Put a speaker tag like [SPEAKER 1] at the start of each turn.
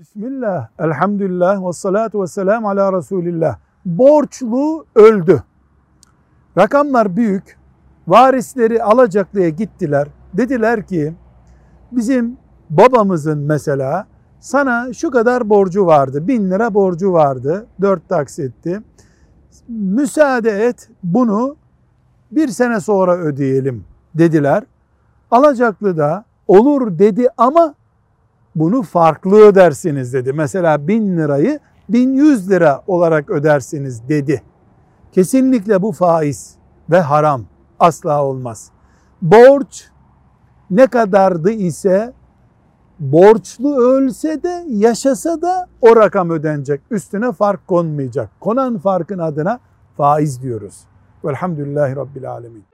[SPEAKER 1] Bismillah, elhamdülillah ve salatu ve selamu ala Resulillah. Borçlu öldü. Rakamlar büyük. Varisleri alacaklıya gittiler. Dediler ki bizim babamızın mesela sana şu kadar borcu vardı. Bin lira borcu vardı. Dört taksitti. Müsaade et bunu bir sene sonra ödeyelim dediler. Alacaklı da olur dedi ama bunu farklı ödersiniz dedi. Mesela bin lirayı 1100 lira olarak ödersiniz dedi. Kesinlikle bu faiz ve haram asla olmaz. Borç ne kadardı ise borçlu ölse de yaşasa da o rakam ödenecek. Üstüne fark konmayacak. Konan farkın adına faiz diyoruz. Velhamdülillahi Rabbil Alemin.